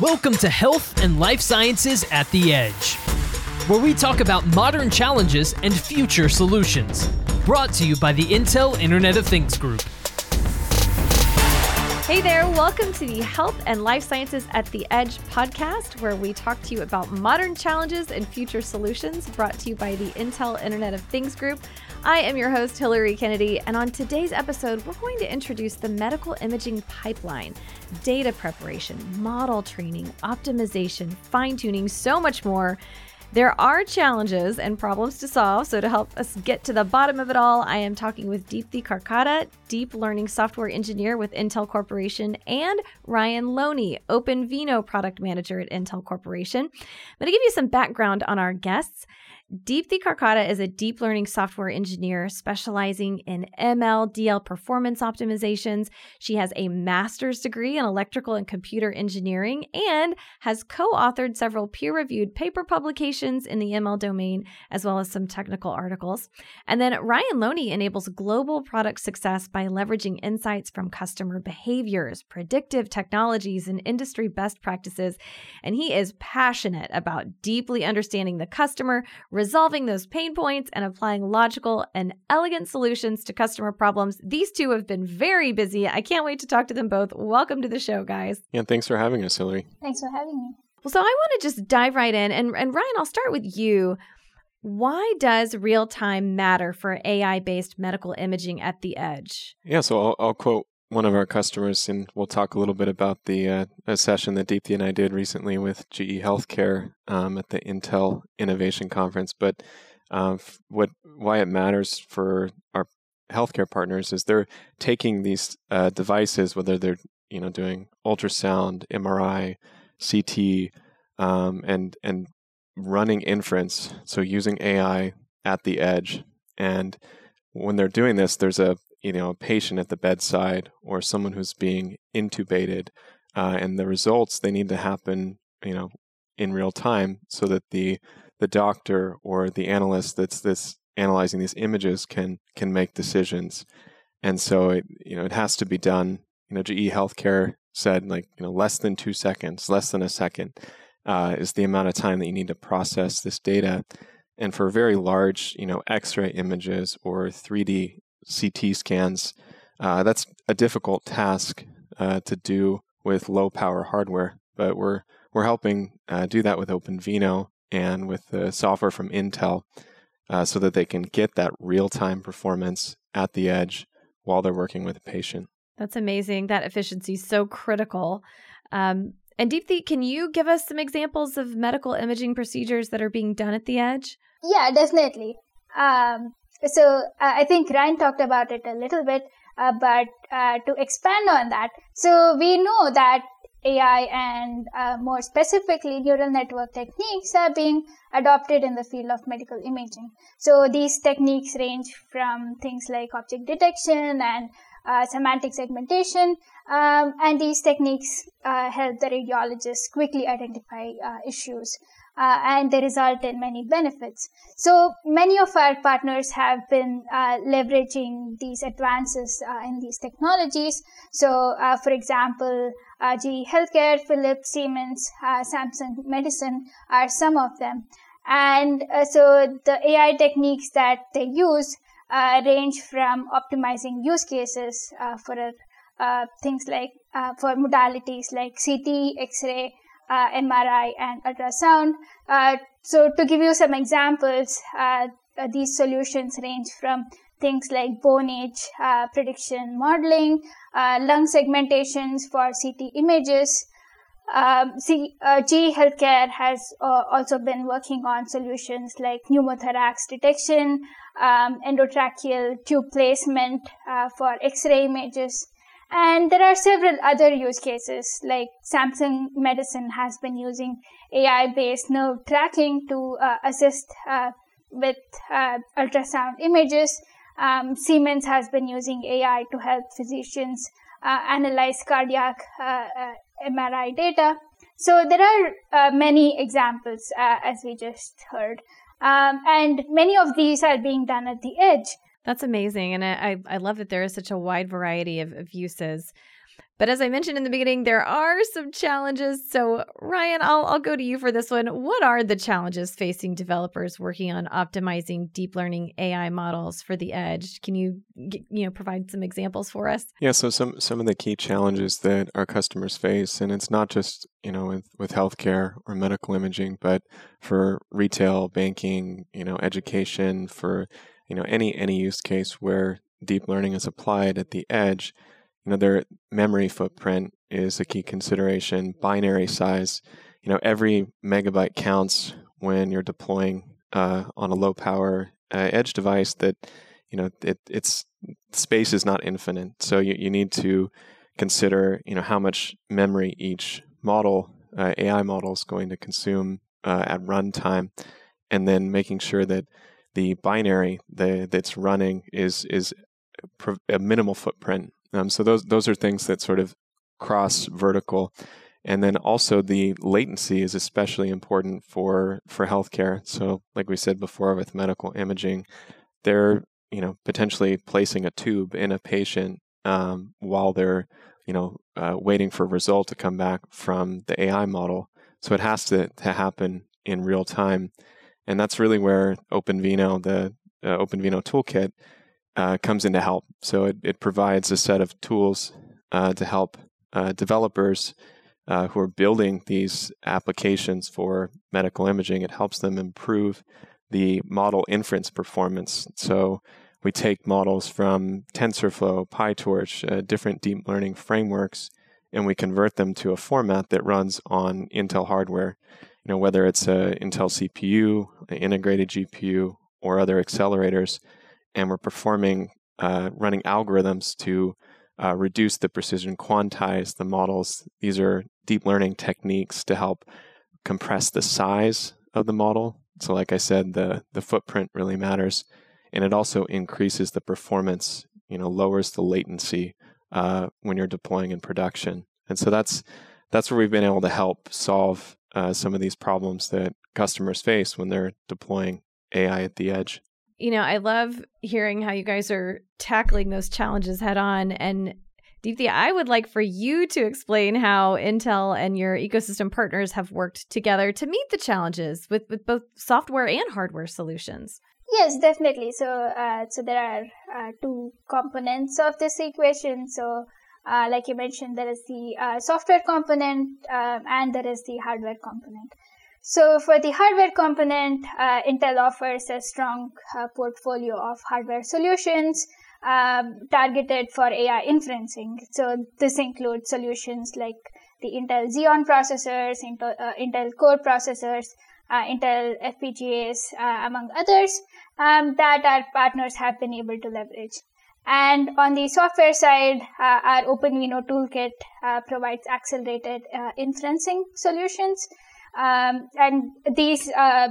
Welcome to Health and Life Sciences at the Edge, where we talk about modern challenges and future solutions. Brought to you by the Intel Internet of Things Group. Hey there, welcome to the Health and Life Sciences at the Edge podcast, where we talk to you about modern challenges and future solutions, brought to you by the Intel Internet of Things Group. I am your host, Hillary Kennedy, and on today's episode, we're going to introduce the medical imaging pipeline, data preparation, model training, optimization, fine tuning, so much more. There are challenges and problems to solve. So, to help us get to the bottom of it all, I am talking with Deepthi Karkada, deep learning software engineer with Intel Corporation, and Ryan Loney, OpenVINO product manager at Intel Corporation. I'm going to give you some background on our guests. Deepthi Karkada is a deep learning software engineer specializing in ML DL performance optimizations. She has a master's degree in electrical and computer engineering and has co authored several peer reviewed paper publications in the ML domain, as well as some technical articles. And then Ryan Loney enables global product success by leveraging insights from customer behaviors, predictive technologies, and industry best practices. And he is passionate about deeply understanding the customer resolving those pain points and applying logical and elegant solutions to customer problems. These two have been very busy. I can't wait to talk to them both. Welcome to the show, guys. Yeah, thanks for having us, Hillary. Thanks for having me. Well, so I want to just dive right in. And, and Ryan, I'll start with you. Why does real time matter for AI based medical imaging at the edge? Yeah, so I'll, I'll quote one of our customers, and we'll talk a little bit about the uh, a session that Deepthi and I did recently with GE Healthcare um, at the Intel Innovation Conference. But uh, what why it matters for our healthcare partners is they're taking these uh, devices, whether they're you know doing ultrasound, MRI, CT, um, and and running inference, so using AI at the edge. And when they're doing this, there's a you know a patient at the bedside or someone who's being intubated, uh, and the results they need to happen you know in real time so that the the doctor or the analyst that's this analyzing these images can can make decisions, and so it you know it has to be done. You know, GE Healthcare said like you know less than two seconds, less than a second uh, is the amount of time that you need to process this data. And for very large, you know, X-ray images or 3D CT scans. Uh, that's a difficult task uh, to do with low power hardware, but we're we're helping uh, do that with OpenVINO and with the software from Intel, uh, so that they can get that real time performance at the edge while they're working with a patient. That's amazing. That efficiency is so critical. Um, and Deepthi, can you give us some examples of medical imaging procedures that are being done at the edge? Yeah, definitely. Um, so uh, I think Ryan talked about it a little bit, uh, but uh, to expand on that, so we know that AI and uh, more specifically neural network techniques are being adopted in the field of medical imaging. So these techniques range from things like object detection and uh, semantic segmentation, um, and these techniques uh, help the radiologists quickly identify issues uh, and they result in many benefits. So many of our partners have been uh, leveraging these advances uh, in these technologies. So, uh, for example, uh, GE Healthcare, Philips, Siemens, uh, Samsung Medison are some of them. And so the AI techniques that they use range from optimizing use cases for things like for modalities like CT, X-ray, uh, MRI, and ultrasound. Uh, so, to give you some examples, uh, uh these solutions range from things like bone age uh, prediction modeling, lung segmentations for CT images. Um, see, GE Healthcare has also been working on solutions like pneumothorax detection, um, endotracheal tube placement for X-ray images, and there are several other use cases, like Samsung Medison has been using AI based nerve tracking to uh, assist uh, with uh, ultrasound images. Um, Siemens has been using AI to help physicians uh, analyze cardiac uh, uh, MRI data. So there are many examples, as we just heard. Um, and many of these are being done at the edge. That's amazing. And I, I love that there is such a wide variety of, of uses. But as I mentioned in the beginning, there are some challenges. So, Ryan, I'll, I'll go to you for this one. What are the challenges facing developers working on optimizing deep learning AI models for the edge? Can you you know provide some examples for us? Yeah, so some some of the key challenges that our customers face, and it's not just you know with, with healthcare or medical imaging, but for retail, banking, you know, education, for you know any any use case where deep learning is applied at the edge you know their memory footprint is a key consideration. Binary size you know every megabyte counts when you're deploying uh, on a low power uh, edge device that you know it, it's space is not infinite. So you, you need to consider you know how much memory each model uh, ai model is going to consume uh, at runtime and then making sure that the binary the, that's running is is a minimal footprint um, so those those are things that sort of cross vertical, and then also the latency is especially important for for healthcare. So like we said before with medical imaging, they're you know potentially placing a tube in a patient um, while they're you know uh, waiting for a result to come back from the AI model. So it has to to happen in real time, and that's really where OpenVINO, the uh, OpenVINO toolkit, uh, comes in to help. So it, it provides a set of tools uh, to help uh, developers uh, who are building these applications for medical imaging. It helps them improve the model inference performance. So we take models from TensorFlow, PyTorch, uh, different deep learning frameworks, and we convert them to a format that runs on Intel hardware. You know, whether it's a Intel CPU, an integrated GPU, or other accelerators and we're performing uh, running algorithms to uh, reduce the precision, quantize the models. These are deep learning techniques to help compress the size of the model. So, like I said, the the footprint really matters, and it also increases the performance. You know, lowers the latency uh, when you're deploying in production. And so that's that's where we've been able to help solve uh, some of these problems that customers face when they're deploying AI at the edge you know, I love hearing how you guys are tackling those challenges head on. And Deepthi, I would like for you to explain how Intel and your ecosystem partners have worked together to meet the challenges with, with both software and hardware solutions. Yes, definitely. So, uh, so there are uh, two components of this equation. So, uh, like you mentioned, there is the uh, software component um, and there is the hardware component. So for the hardware component, uh, Intel offers a strong uh, portfolio of hardware solutions um, targeted for AI inferencing. So this includes solutions like the Intel Xeon processors, Intel, uh, Intel Core processors, uh, Intel FPGAs, uh, among others, um, that our partners have been able to leverage. And on the software side, uh, our OpenVINO toolkit provides accelerated inferencing solutions um, and these uh,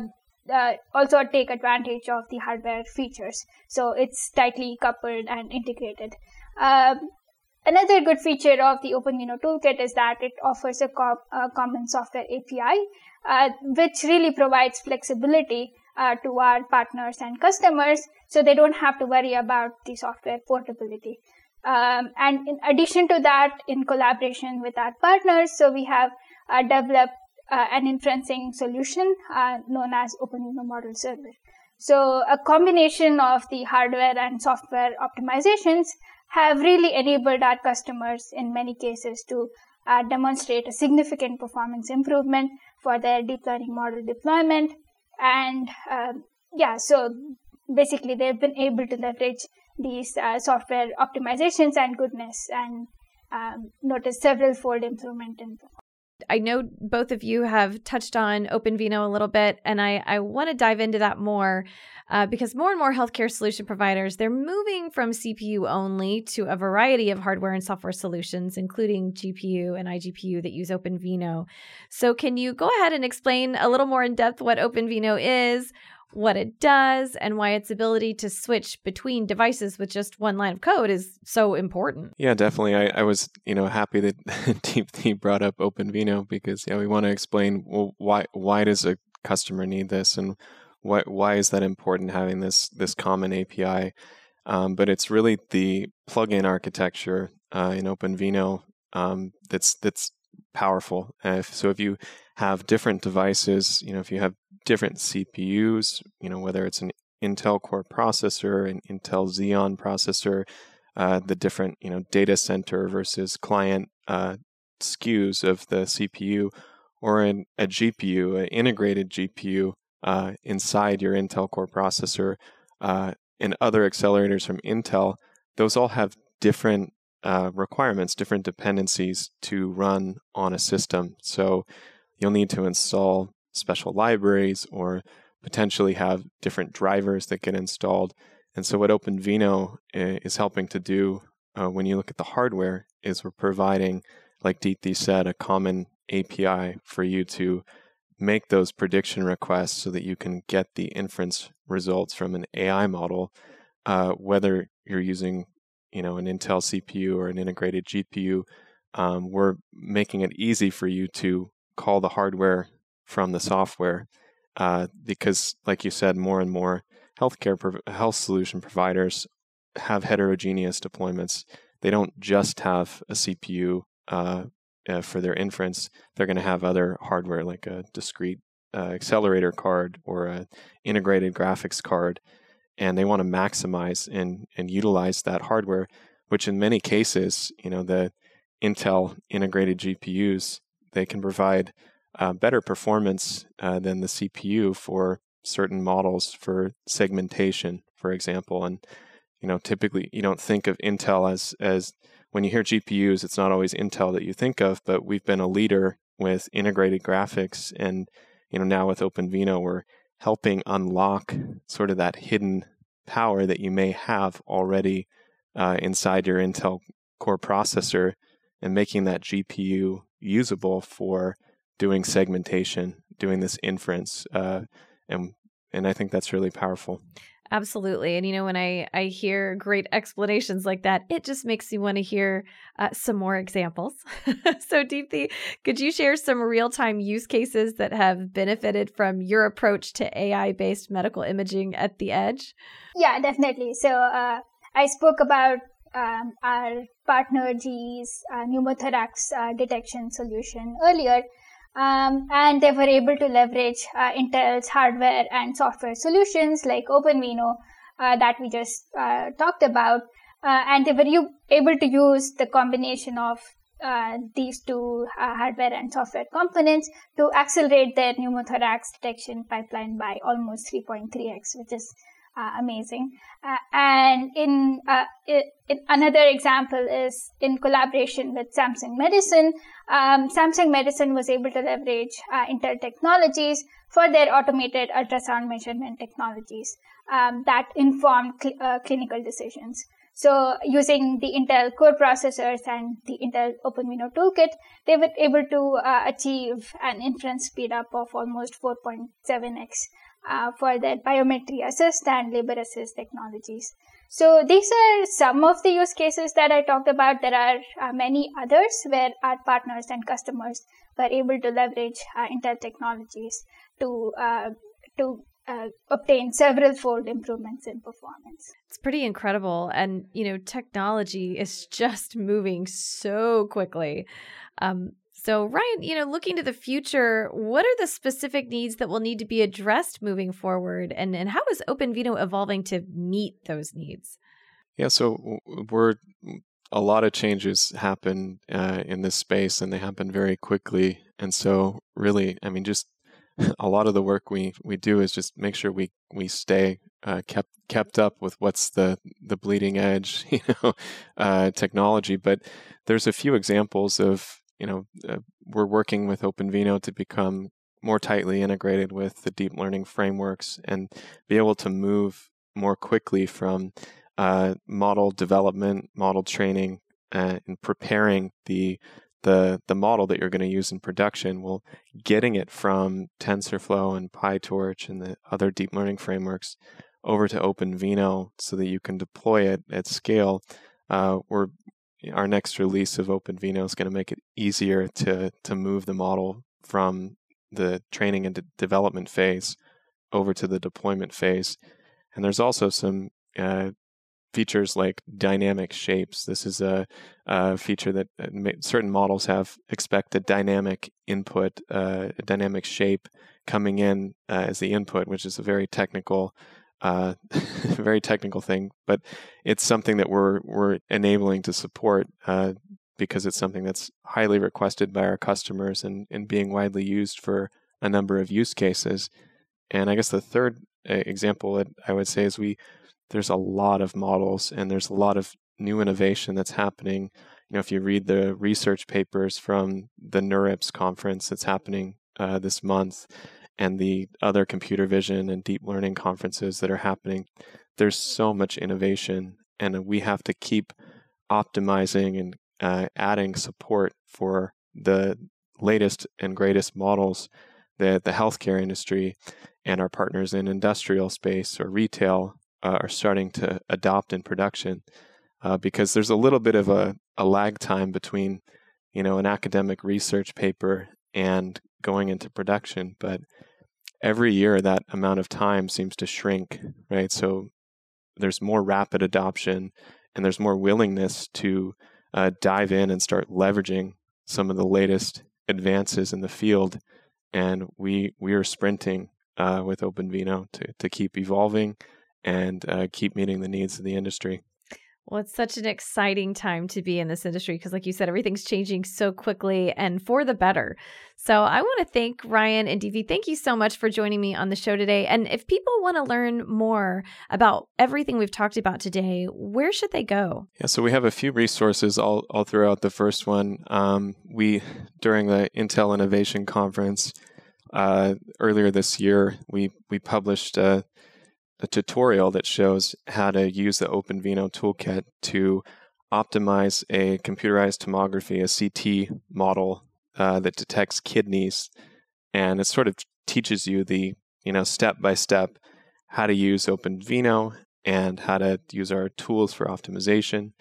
uh, also take advantage of the hardware features. So it's tightly coupled and integrated. Um, another good feature of the OpenVINO toolkit is that it offers a, co- a common software API, uh, which really provides flexibility uh, to our partners and customers, so they don't have to worry about the software portability. Um, and in addition to that, in collaboration with our partners, so we have uh, developed uh, an inferencing solution uh, known as OpenVINO Model Server. So a combination of the hardware and software optimizations have really enabled our customers in many cases to uh, demonstrate a significant performance improvement for their deep learning model deployment. And um, yeah, so basically they've been able to leverage these uh, software optimizations and goodness and um, notice several fold improvement in I know both of you have touched on OpenVINO a little bit, and I, I want to dive into that more uh, because more and more healthcare solution providers they're moving from CPU only to a variety of hardware and software solutions, including GPU and iGPU that use OpenVINO. So, can you go ahead and explain a little more in depth what OpenVINO is? What it does and why its ability to switch between devices with just one line of code is so important. Yeah, definitely. I, I was, you know, happy that Deep Deepthi brought up OpenVINO because yeah, we want to explain well why why does a customer need this and why why is that important having this this common API. Um, but it's really the plugin architecture uh, in OpenVINO um, that's that's powerful. Uh, if, so if you have different devices, you know, if you have different CPUs, you know, whether it's an Intel Core processor, an Intel Xeon processor, uh, the different, you know, data center versus client uh, SKUs of the CPU, or an, a GPU, an integrated GPU uh, inside your Intel Core processor, uh, and other accelerators from Intel, those all have different uh, requirements, different dependencies to run on a system. So you'll need to install special libraries or potentially have different drivers that get installed. And so, what OpenVINO eh, is helping to do uh, when you look at the hardware is we're providing, like Deepthi said, a common API for you to make those prediction requests so that you can get the inference results from an AI model, uh, whether you're using you know an Intel CPU or an integrated GPU. Um, we're making it easy for you to call the hardware from the software uh, because, like you said, more and more healthcare prov- health solution providers have heterogeneous deployments. They don't just have a CPU uh, uh, for their inference. They're going to have other hardware like a discrete uh, accelerator card or an integrated graphics card, and they want to maximize and and utilize that hardware. Which in many cases, you know, the Intel integrated GPUs they can provide uh, better performance uh, than the CPU for certain models for segmentation, for example. And you know, typically you don't think of Intel as as when you hear GPUs, it's not always Intel that you think of, but we've been a leader with integrated graphics, and you know now with OpenVINO, we're helping unlock sort of that hidden power that you may have already uh, inside your Intel Core processor, and making that GPU usable for doing segmentation, doing this inference, uh, and and I think that's really powerful. Absolutely. And you know, when I I hear great explanations like that, it just makes me want to hear uh, some more examples. so, Deepthi, could you share some real time use cases that have benefited from your approach to AI based medical imaging at the edge? Yeah, definitely. So, uh, I spoke about um, our partner GE's uh, pneumothorax uh, detection solution earlier. Um, and they were able to leverage uh, Intel's hardware and software solutions like OpenVINO uh, that we just uh, talked about. Uh, and they were u- able to use the combination of uh, these two uh, hardware and software components to accelerate their pneumothorax detection pipeline by almost 3.3x, which is uh, amazing. Uh, and in, uh, it, another example is in collaboration with Samsung Medison. Um, Samsung Medison was able to leverage uh, Intel technologies for their automated ultrasound measurement technologies um, that informed cl- uh, clinical decisions. So using the Intel core processors and the Intel OpenVINO toolkit, they were able to uh, achieve an inference speed up of almost 4.7x uh, for their biometry assist and labor assist technologies. So these are some of the use cases that I talked about. There are uh, many others where our partners and customers were able to leverage uh, Intel technologies to uh, to uh, obtain several fold improvements in performance. It's pretty incredible. And, you know, technology is just moving so quickly. Um, so, Ryan, you know, looking to the future, what are the specific needs that will need to be addressed moving forward? And, and how is OpenVINO evolving to meet those needs? Yeah, so we're a lot of changes happen uh, in this space and they happen very quickly. And so, really, I mean, just a lot of the work we, we do is just make sure we, we stay uh, kept kept up with what's the the bleeding edge, you know, uh, technology. But there's a few examples of you know, uh, we're working with OpenVINO to become more tightly integrated with the deep learning frameworks and be able to move more quickly from uh, model development, model training, uh, and preparing the the the model that you're going to use in production. Well, getting it from TensorFlow and PyTorch and the other deep learning frameworks over to OpenVINO so that you can deploy it at scale. Uh, we're our next release of OpenVINO is going to make it easier to to move the model from the training and de- development phase over to the deployment phase. And there's also some uh, features like dynamic shapes. This is a, a feature that uh, certain models have expect a dynamic input, uh, a dynamic shape coming in uh, as the input, which is a very technical, uh, very technical thing. But it's something that we're we're enabling to support uh, because it's something that's highly requested by our customers and, and being widely used for a number of use cases. And I guess the third uh, example that I would say is we there's a lot of models and there's a lot of new innovation that's happening. You know, if you read the research papers from the NeurIPS conference that's happening uh, this month and the other computer vision and deep learning conferences that are happening, there's so much innovation, and we have to keep optimizing and uh, adding support for the latest and greatest models that the healthcare industry and our partners in industrial space or retail uh, are starting to adopt in production uh, because there's a little bit of a, a lag time between you know an academic research paper and going into production but every year that amount of time seems to shrink right so there's more rapid adoption and there's more willingness to uh, dive in and start leveraging some of the latest advances in the field and we we are sprinting uh, with OpenVINO to to keep evolving and uh, keep meeting the needs of the industry. Well, it's such an exciting time to be in this industry because, like you said, everything's changing so quickly and for the better. So, I want to thank Ryan and DV. Thank you so much for joining me on the show today. And if people want to learn more about everything we've talked about today, where should they go? Yeah, so we have a few resources all, all throughout the first one. Um, we, during the Intel Innovation Conference uh, earlier this year, we, we published uh, a tutorial that shows how to use the OpenVINO toolkit to optimize a computerized tomography, a CT model uh, that detects kidneys, and it sort of teaches you the you know step by step how to use OpenVINO and how to use our tools for optimization,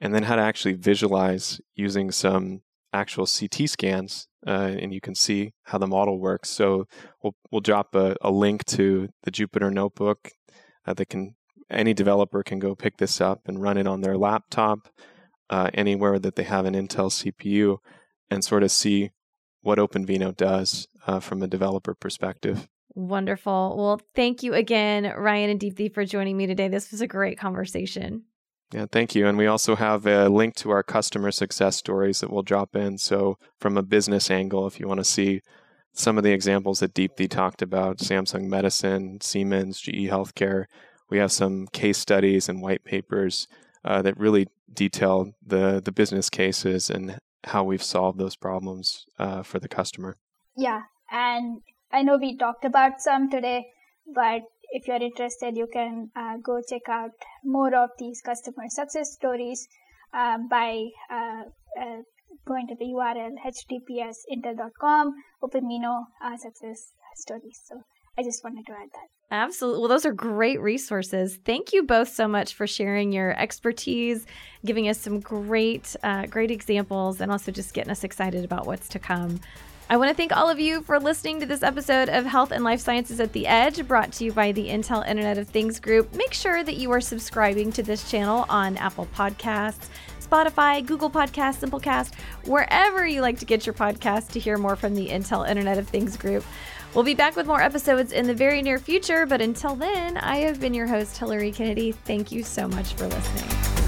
and then how to actually visualize using some actual CT scans, uh, and you can see how the model works. So we'll we'll drop a, a link to the Jupyter Notebook uh, that can any developer can go pick this up and run it on their laptop uh, anywhere that they have an Intel CPU and sort of see what OpenVINO does uh, from a developer perspective. Wonderful. Well, thank you again, Ryan and Deepthi, for joining me today. This was a great conversation. Yeah, thank you. And we also have a link to our customer success stories that we'll drop in. So, from a business angle, if you want to see some of the examples that Deepthi talked about Samsung Medison, Siemens, GE Healthcare. We have some case studies and white papers uh, that really detail the, the business cases and how we've solved those problems uh, for the customer. Yeah, and I know we talked about some today, but if you're interested, you can uh, go check out more of these customer success stories uh, by uh, going to the URL https intel.com OpenVINO uh, success stories. So I just wanted to add that. Absolutely. Well, those are great resources. Thank you both so much for sharing your expertise, giving us some great, uh, great examples, and also just getting us excited about what's to come. I want to thank all of you for listening to this episode of Health and Life Sciences at the Edge, brought to you by the Intel Internet of Things Group. Make sure that you are subscribing to this channel on Apple Podcasts. Spotify, Google Podcast, Simplecast, wherever you like to get your podcast to hear more from the Intel Internet of Things group. We'll be back with more episodes in the very near future, but until then, I have been your host, Hillary Kennedy. Thank you so much for listening.